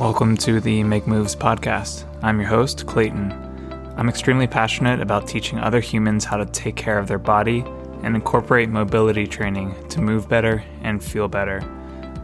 Welcome to the Make Moves podcast. I'm your host, Clayton. I'm extremely passionate about teaching other humans how to take care of their body and incorporate mobility training to move better and feel better.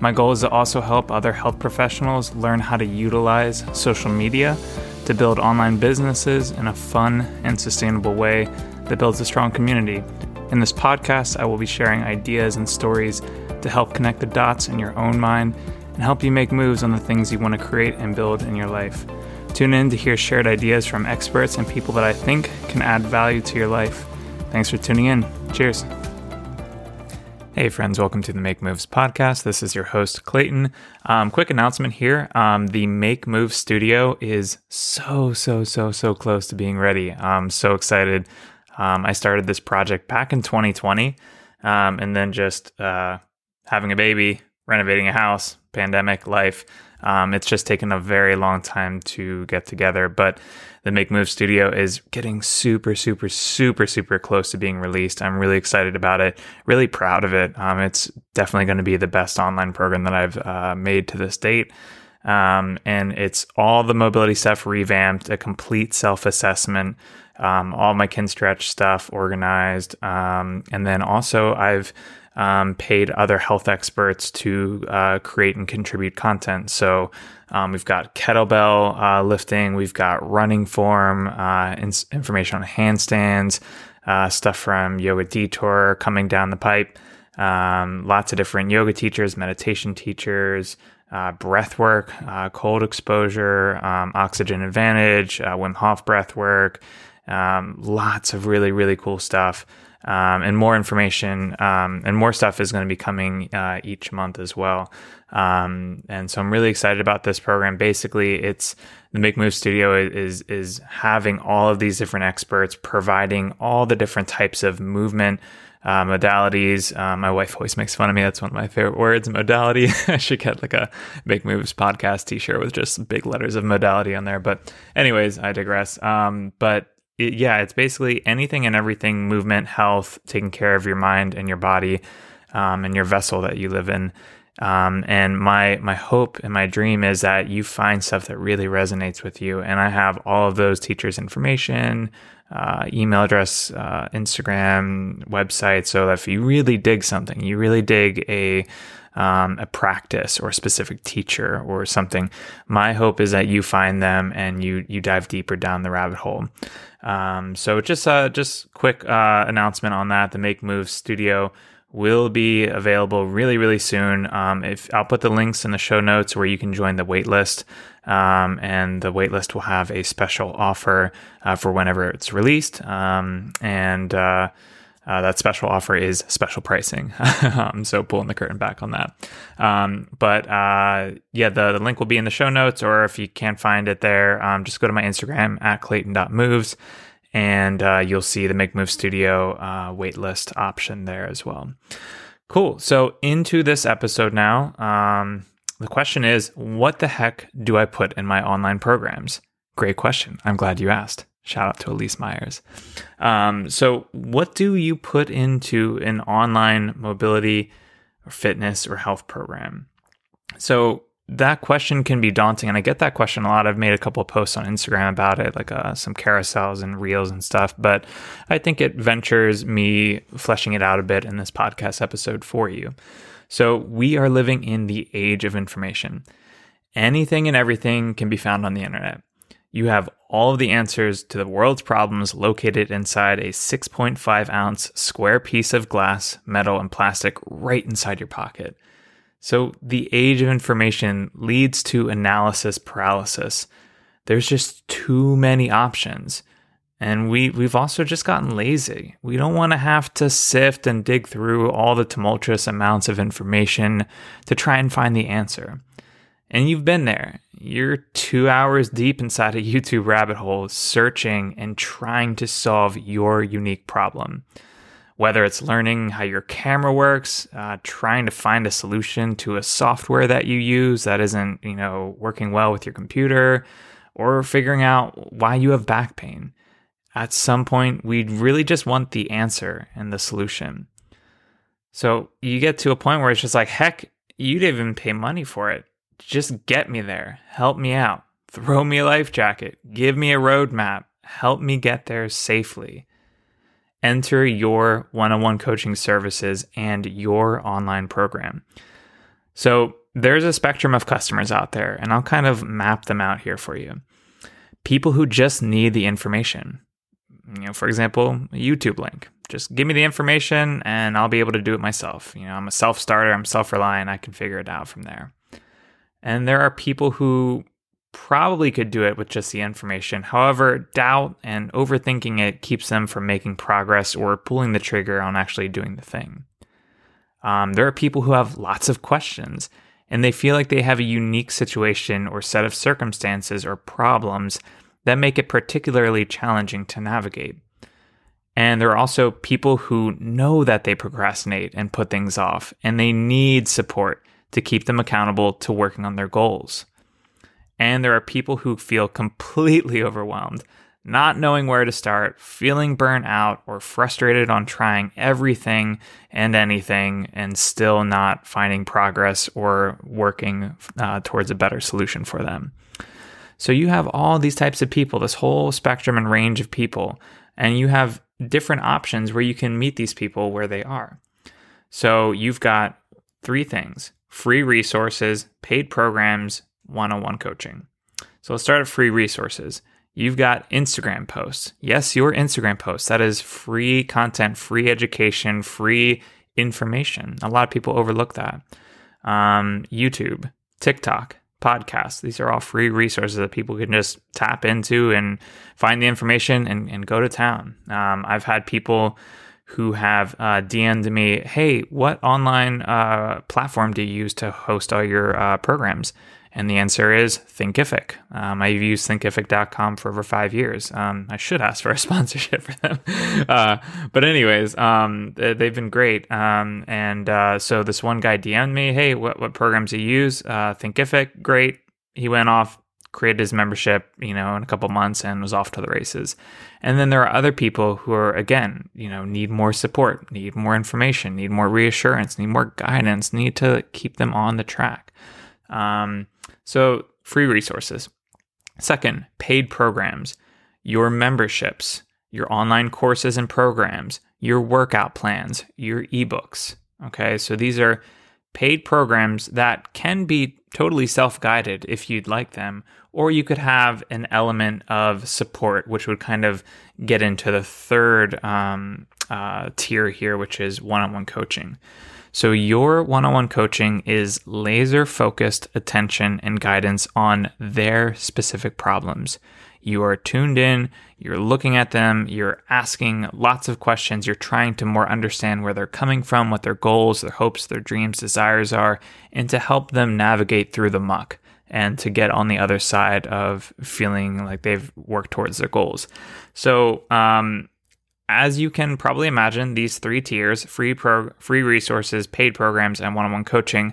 My goal is to also help other health professionals learn how to utilize social media to build online businesses in a fun and sustainable way that builds a strong community. In this podcast, I will be sharing ideas and stories to help connect the dots in your own mind and help you make moves on the things you want to create and build in your life. Tune in to hear shared ideas from experts and people that I think can add value to your life. Thanks for tuning in. Cheers. Hey, friends, welcome to the Make Moves podcast. This is your host, Clayton. Um, quick announcement here um, the Make Moves studio is so, so, so, so close to being ready. I'm so excited. Um, I started this project back in 2020 um, and then just uh, having a baby, renovating a house, pandemic life. Um, it's just taken a very long time to get together, but the Make Move Studio is getting super, super, super, super close to being released. I'm really excited about it, really proud of it. Um, it's definitely going to be the best online program that I've uh, made to this date. Um, and it's all the mobility stuff revamped, a complete self assessment, um, all my Kinstretch stuff organized. Um, and then also, I've um, paid other health experts to uh, create and contribute content. So um, we've got kettlebell uh, lifting, we've got running form, uh, ins- information on handstands, uh, stuff from Yoga Detour coming down the pipe. Um, lots of different yoga teachers, meditation teachers, uh, breath work, uh, cold exposure, um, oxygen advantage, Wim Hof breath work, um, lots of really, really cool stuff. Um, and more information um, and more stuff is going to be coming uh, each month as well. Um, and so I'm really excited about this program. Basically, it's the Make Move Studio is is having all of these different experts providing all the different types of movement. Uh, modalities. Uh, my wife always makes fun of me. That's one of my favorite words, modality. I should get like a Make Moves podcast t-shirt with just big letters of modality on there. But anyways, I digress. Um, but it, yeah, it's basically anything and everything movement, health, taking care of your mind and your body um, and your vessel that you live in. Um, and my my hope and my dream is that you find stuff that really resonates with you. And I have all of those teachers' information, uh, email address, uh, Instagram, website, so that if you really dig something, you really dig a um, a practice or a specific teacher or something. My hope is that you find them and you you dive deeper down the rabbit hole. Um, so just uh, just quick uh, announcement on that. The Make Moves Studio will be available really really soon. Um, if I'll put the links in the show notes where you can join the waitlist, um, and the waitlist will have a special offer uh, for whenever it's released. Um, and uh, uh, that special offer is special pricing. um, so pulling the curtain back on that. Um, but uh, yeah, the, the link will be in the show notes, or if you can't find it there, um, just go to my Instagram at clayton.moves and uh, you'll see the Make Move Studio uh, waitlist option there as well. Cool. So into this episode now. Um, the question is, what the heck do I put in my online programs? Great question. I'm glad you asked. Shout out to Elise Myers. Um, so, what do you put into an online mobility or fitness or health program? So, that question can be daunting, and I get that question a lot. I've made a couple of posts on Instagram about it, like uh, some carousels and reels and stuff. But I think it ventures me fleshing it out a bit in this podcast episode for you. So, we are living in the age of information. Anything and everything can be found on the internet. You have all of the answers to the world's problems located inside a 6.5 ounce square piece of glass, metal, and plastic right inside your pocket. So, the age of information leads to analysis paralysis. There's just too many options. And we, we've also just gotten lazy. We don't want to have to sift and dig through all the tumultuous amounts of information to try and find the answer. And you've been there. You're two hours deep inside a YouTube rabbit hole searching and trying to solve your unique problem. Whether it's learning how your camera works, uh, trying to find a solution to a software that you use that isn't, you know, working well with your computer, or figuring out why you have back pain. At some point, we really just want the answer and the solution. So you get to a point where it's just like, heck, you didn't even pay money for it just get me there. Help me out. Throw me a life jacket. Give me a roadmap. Help me get there safely. Enter your one on one coaching services and your online program. So, there's a spectrum of customers out there, and I'll kind of map them out here for you. People who just need the information. You know, for example, a YouTube link. Just give me the information and I'll be able to do it myself. You know, I'm a self starter, I'm self reliant, I can figure it out from there. And there are people who probably could do it with just the information. However, doubt and overthinking it keeps them from making progress or pulling the trigger on actually doing the thing. Um, there are people who have lots of questions and they feel like they have a unique situation or set of circumstances or problems that make it particularly challenging to navigate. And there are also people who know that they procrastinate and put things off, and they need support to keep them accountable to working on their goals. And there are people who feel completely overwhelmed, not knowing where to start, feeling burnt out, or frustrated on trying everything and anything and still not finding progress or working uh, towards a better solution for them. So you have all these types of people, this whole spectrum and range of people, and you have different options where you can meet these people where they are. So you've got three things free resources, paid programs, one on one coaching. So let's start at free resources. You've got Instagram posts. Yes, your Instagram posts. That is free content, free education, free information. A lot of people overlook that. Um, YouTube, TikTok, podcasts. These are all free resources that people can just tap into and find the information and, and go to town. Um, I've had people who have uh, DM'd me, hey, what online uh, platform do you use to host all your uh, programs? And the answer is Thinkific. Um, I've used Thinkific.com for over five years. Um, I should ask for a sponsorship for them. uh, but, anyways, um, they've been great. Um, and uh, so this one guy DM'd me, hey, what, what programs do you use? Uh, Thinkific, great. He went off, created his membership, you know, in a couple months and was off to the races. And then there are other people who are again, you know, need more support, need more information, need more reassurance, need more guidance, need to keep them on the track. Um, so free resources. Second, paid programs, your memberships, your online courses and programs, your workout plans, your ebooks. Okay, so these are paid programs that can be totally self guided if you'd like them, or you could have an element of support, which would kind of get into the third um, uh, tier here, which is one on one coaching. So, your one on one coaching is laser focused attention and guidance on their specific problems. You are tuned in, you're looking at them, you're asking lots of questions, you're trying to more understand where they're coming from, what their goals, their hopes, their dreams, desires are, and to help them navigate through the muck and to get on the other side of feeling like they've worked towards their goals. So, um, as you can probably imagine, these three tiers free, pro- free resources, paid programs, and one on one coaching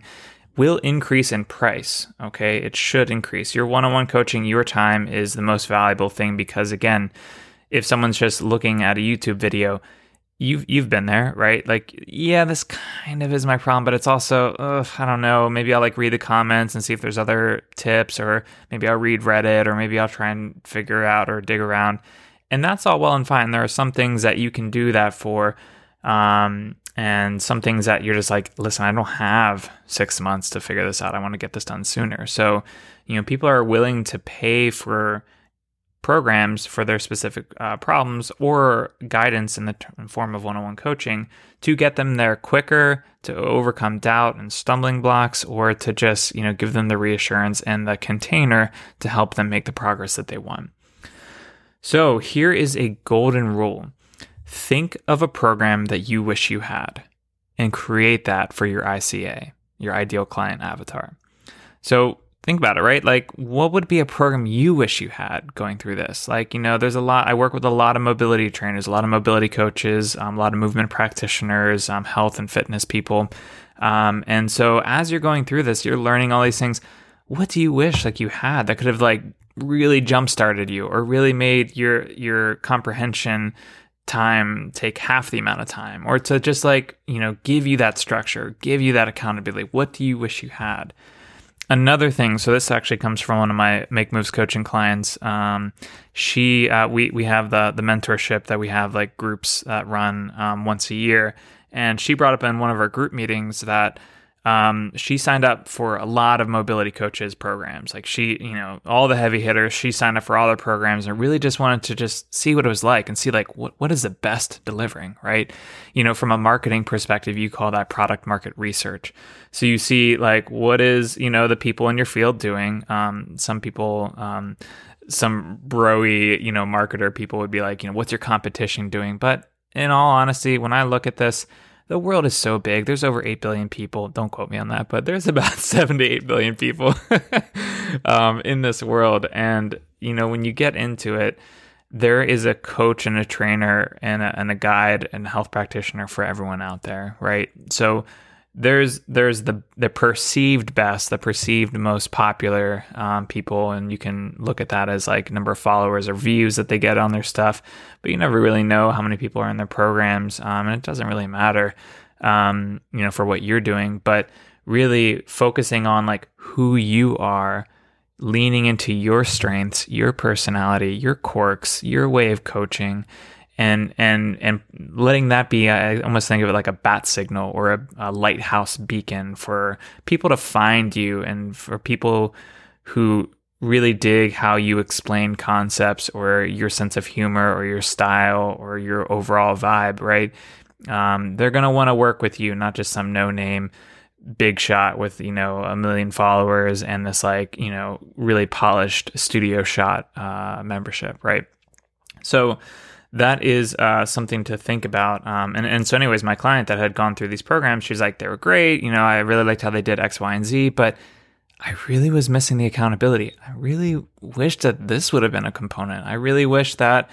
will increase in price. Okay. It should increase. Your one on one coaching, your time is the most valuable thing because, again, if someone's just looking at a YouTube video, you've you've been there, right? Like, yeah, this kind of is my problem, but it's also, ugh, I don't know. Maybe I'll like read the comments and see if there's other tips, or maybe I'll read Reddit, or maybe I'll try and figure out or dig around. And that's all well and fine. There are some things that you can do that for. Um, and some things that you're just like, listen, I don't have six months to figure this out. I want to get this done sooner. So, you know, people are willing to pay for programs for their specific uh, problems or guidance in the form of one on one coaching to get them there quicker, to overcome doubt and stumbling blocks, or to just, you know, give them the reassurance and the container to help them make the progress that they want. So, here is a golden rule Think of a program that you wish you had and create that for your ICA, your ideal client avatar. So think about it, right? Like, what would be a program you wish you had going through this? Like, you know, there's a lot, I work with a lot of mobility trainers, a lot of mobility coaches, um, a lot of movement practitioners, um, health and fitness people. Um, and so as you're going through this, you're learning all these things. What do you wish like you had that could have like really jump started you or really made your your comprehension time take half the amount of time or to just like, you know, give you that structure, give you that accountability. What do you wish you had? another thing so this actually comes from one of my make moves coaching clients um, she uh, we we have the the mentorship that we have like groups that run um, once a year and she brought up in one of our group meetings that um, she signed up for a lot of mobility coaches programs. Like she, you know, all the heavy hitters, she signed up for all their programs and really just wanted to just see what it was like and see like what, what is the best delivering, right? You know, from a marketing perspective, you call that product market research. So you see like what is, you know, the people in your field doing. Um, some people, um, some broy, you know, marketer people would be like, you know, what's your competition doing? But in all honesty, when I look at this, the world is so big. There's over 8 billion people. Don't quote me on that, but there's about 7 to 8 billion people um, in this world. And, you know, when you get into it, there is a coach and a trainer and a, and a guide and a health practitioner for everyone out there, right? So, there's there's the the perceived best, the perceived most popular um, people, and you can look at that as like number of followers or views that they get on their stuff. But you never really know how many people are in their programs, um, and it doesn't really matter, um, you know, for what you're doing. But really focusing on like who you are, leaning into your strengths, your personality, your quirks, your way of coaching, and and and letting that be I almost think of it like a bat signal or a, a, lighthouse beacon for people to find you and for people who really dig how you explain concepts or your sense of humor or your style or your overall vibe right? Um, they're going to want to work with you not just some no name big shot with you know a million followers and this like you know really polished studio shot uh, membership right? So that is uh, something to think about. Um, and, and so, anyways, my client that had gone through these programs, she's like, they were great. You know, I really liked how they did X, Y, and Z, but I really was missing the accountability. I really wish that this would have been a component. I really wish that,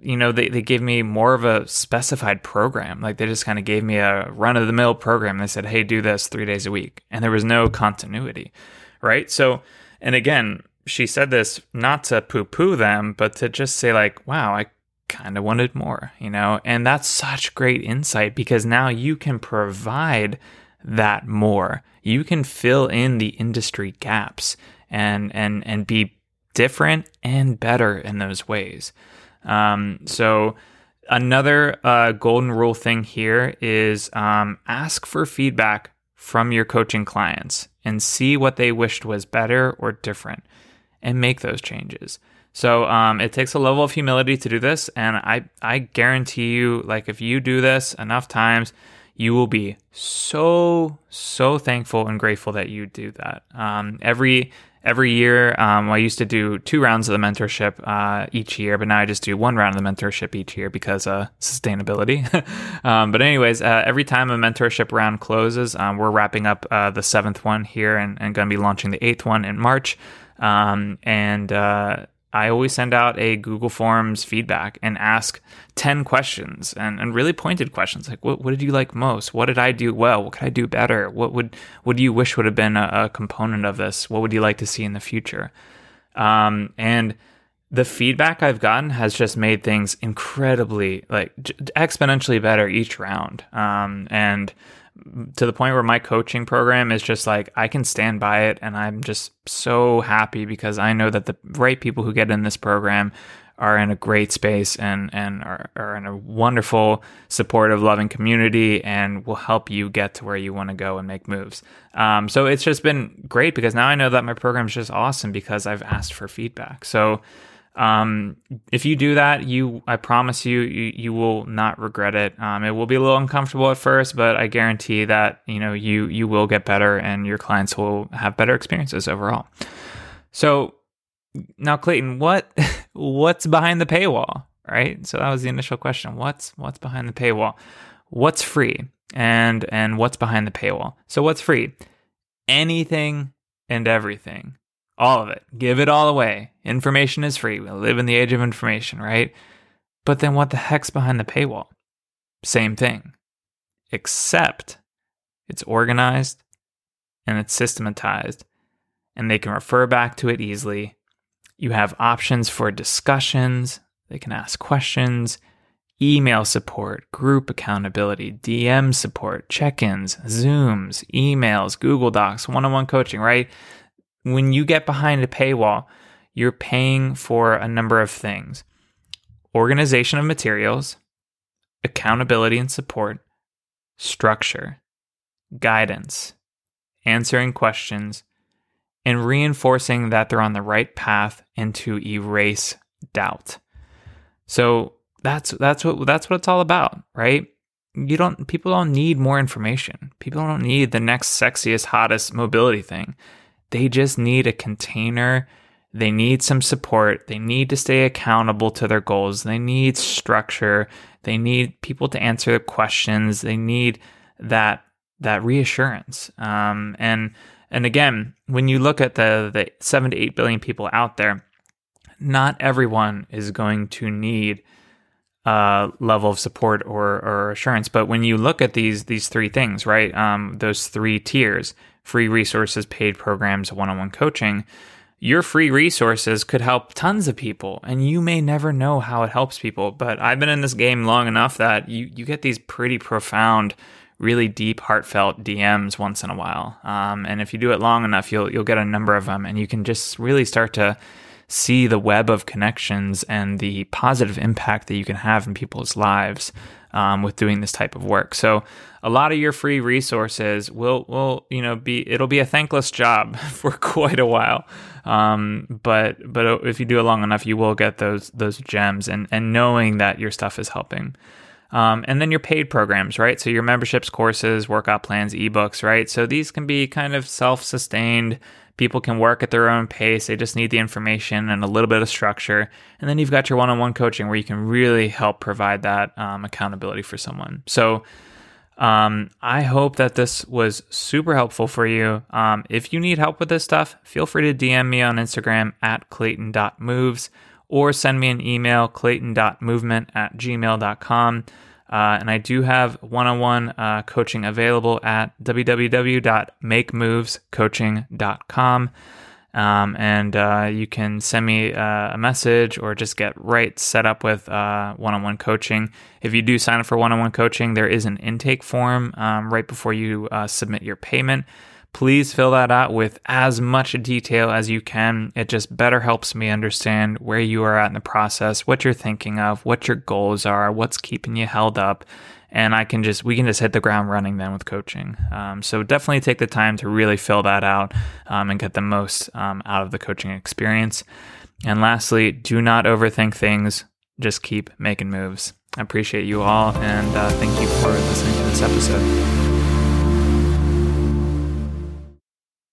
you know, they, they gave me more of a specified program. Like they just kind of gave me a run of the mill program. They said, hey, do this three days a week. And there was no continuity, right? So, and again, she said this not to poo poo them, but to just say, like, wow, I kind of wanted more, you know? And that's such great insight because now you can provide that more. You can fill in the industry gaps and and and be different and better in those ways. Um, so another uh, golden rule thing here is um, ask for feedback from your coaching clients and see what they wished was better or different and make those changes. So um, it takes a level of humility to do this, and I I guarantee you, like if you do this enough times, you will be so so thankful and grateful that you do that. Um, every every year, um, I used to do two rounds of the mentorship uh, each year, but now I just do one round of the mentorship each year because uh, sustainability. um, but anyways, uh, every time a mentorship round closes, um, we're wrapping up uh, the seventh one here and, and going to be launching the eighth one in March. Um, and uh, I always send out a Google Forms feedback and ask 10 questions and, and really pointed questions like what, what did you like most? What did I do well? What could I do better? What would what do you wish would have been a, a component of this? What would you like to see in the future? Um, and the feedback I've gotten has just made things incredibly like exponentially better each round. Um, and to the point where my coaching program is just like I can stand by it and I'm just so happy because I know that the right people who get in this program are in a great space and and are, are in a wonderful supportive loving community and will help you get to where you want to go and make moves. Um, so it's just been great because now i know that my program is just awesome because i've asked for feedback. So um, if you do that, you I promise you, you, you will not regret it. Um, it will be a little uncomfortable at first, but I guarantee that you know you you will get better, and your clients will have better experiences overall. So now, Clayton, what what's behind the paywall? Right. So that was the initial question. What's what's behind the paywall? What's free? And and what's behind the paywall? So what's free? Anything and everything all of it. Give it all away. Information is free. We live in the age of information, right? But then what the heck's behind the paywall? Same thing. Except it's organized and it's systematized and they can refer back to it easily. You have options for discussions. They can ask questions. email support, group accountability, DM support, check ins, Zooms, emails, Google Docs, one on one coaching, right? When you get behind a paywall, you're paying for a number of things organization of materials, accountability and support, structure, guidance, answering questions, and reinforcing that they're on the right path and to erase doubt. So that's that's what that's what it's all about, right? You don't people don't need more information. People don't need the next sexiest hottest mobility thing. They just need a container. They need some support. They need to stay accountable to their goals. They need structure. They need people to answer the questions. They need that that reassurance. Um, and and again, when you look at the the seven to eight billion people out there, not everyone is going to need a level of support or, or assurance. But when you look at these these three things, right, um, those three tiers: free resources, paid programs, one-on-one coaching. Your free resources could help tons of people, and you may never know how it helps people. But I've been in this game long enough that you you get these pretty profound really deep, heartfelt DMs once in a while. Um, and if you do it long enough, you'll you'll get a number of them, and you can just really start to see the web of connections and the positive impact that you can have in people's lives um, with doing this type of work. So a lot of your free resources will will you know be it'll be a thankless job for quite a while. Um, but but if you do it long enough, you will get those those gems and and knowing that your stuff is helping. Um, and then your paid programs, right? So your memberships, courses, workout plans, ebooks, right? So these can be kind of self sustained. People can work at their own pace. They just need the information and a little bit of structure. And then you've got your one on one coaching where you can really help provide that um, accountability for someone. So um, I hope that this was super helpful for you. Um, if you need help with this stuff, feel free to DM me on Instagram at clayton.moves or send me an email, clayton.movement at gmail.com. Uh, and I do have one on one coaching available at www.makemovescoaching.com. Um, and uh, you can send me uh, a message or just get right set up with one on one coaching. If you do sign up for one on one coaching, there is an intake form um, right before you uh, submit your payment. Please fill that out with as much detail as you can. It just better helps me understand where you are at in the process, what you're thinking of, what your goals are, what's keeping you held up. And I can just, we can just hit the ground running then with coaching. Um, so definitely take the time to really fill that out um, and get the most um, out of the coaching experience. And lastly, do not overthink things, just keep making moves. I appreciate you all and uh, thank you for listening to this episode.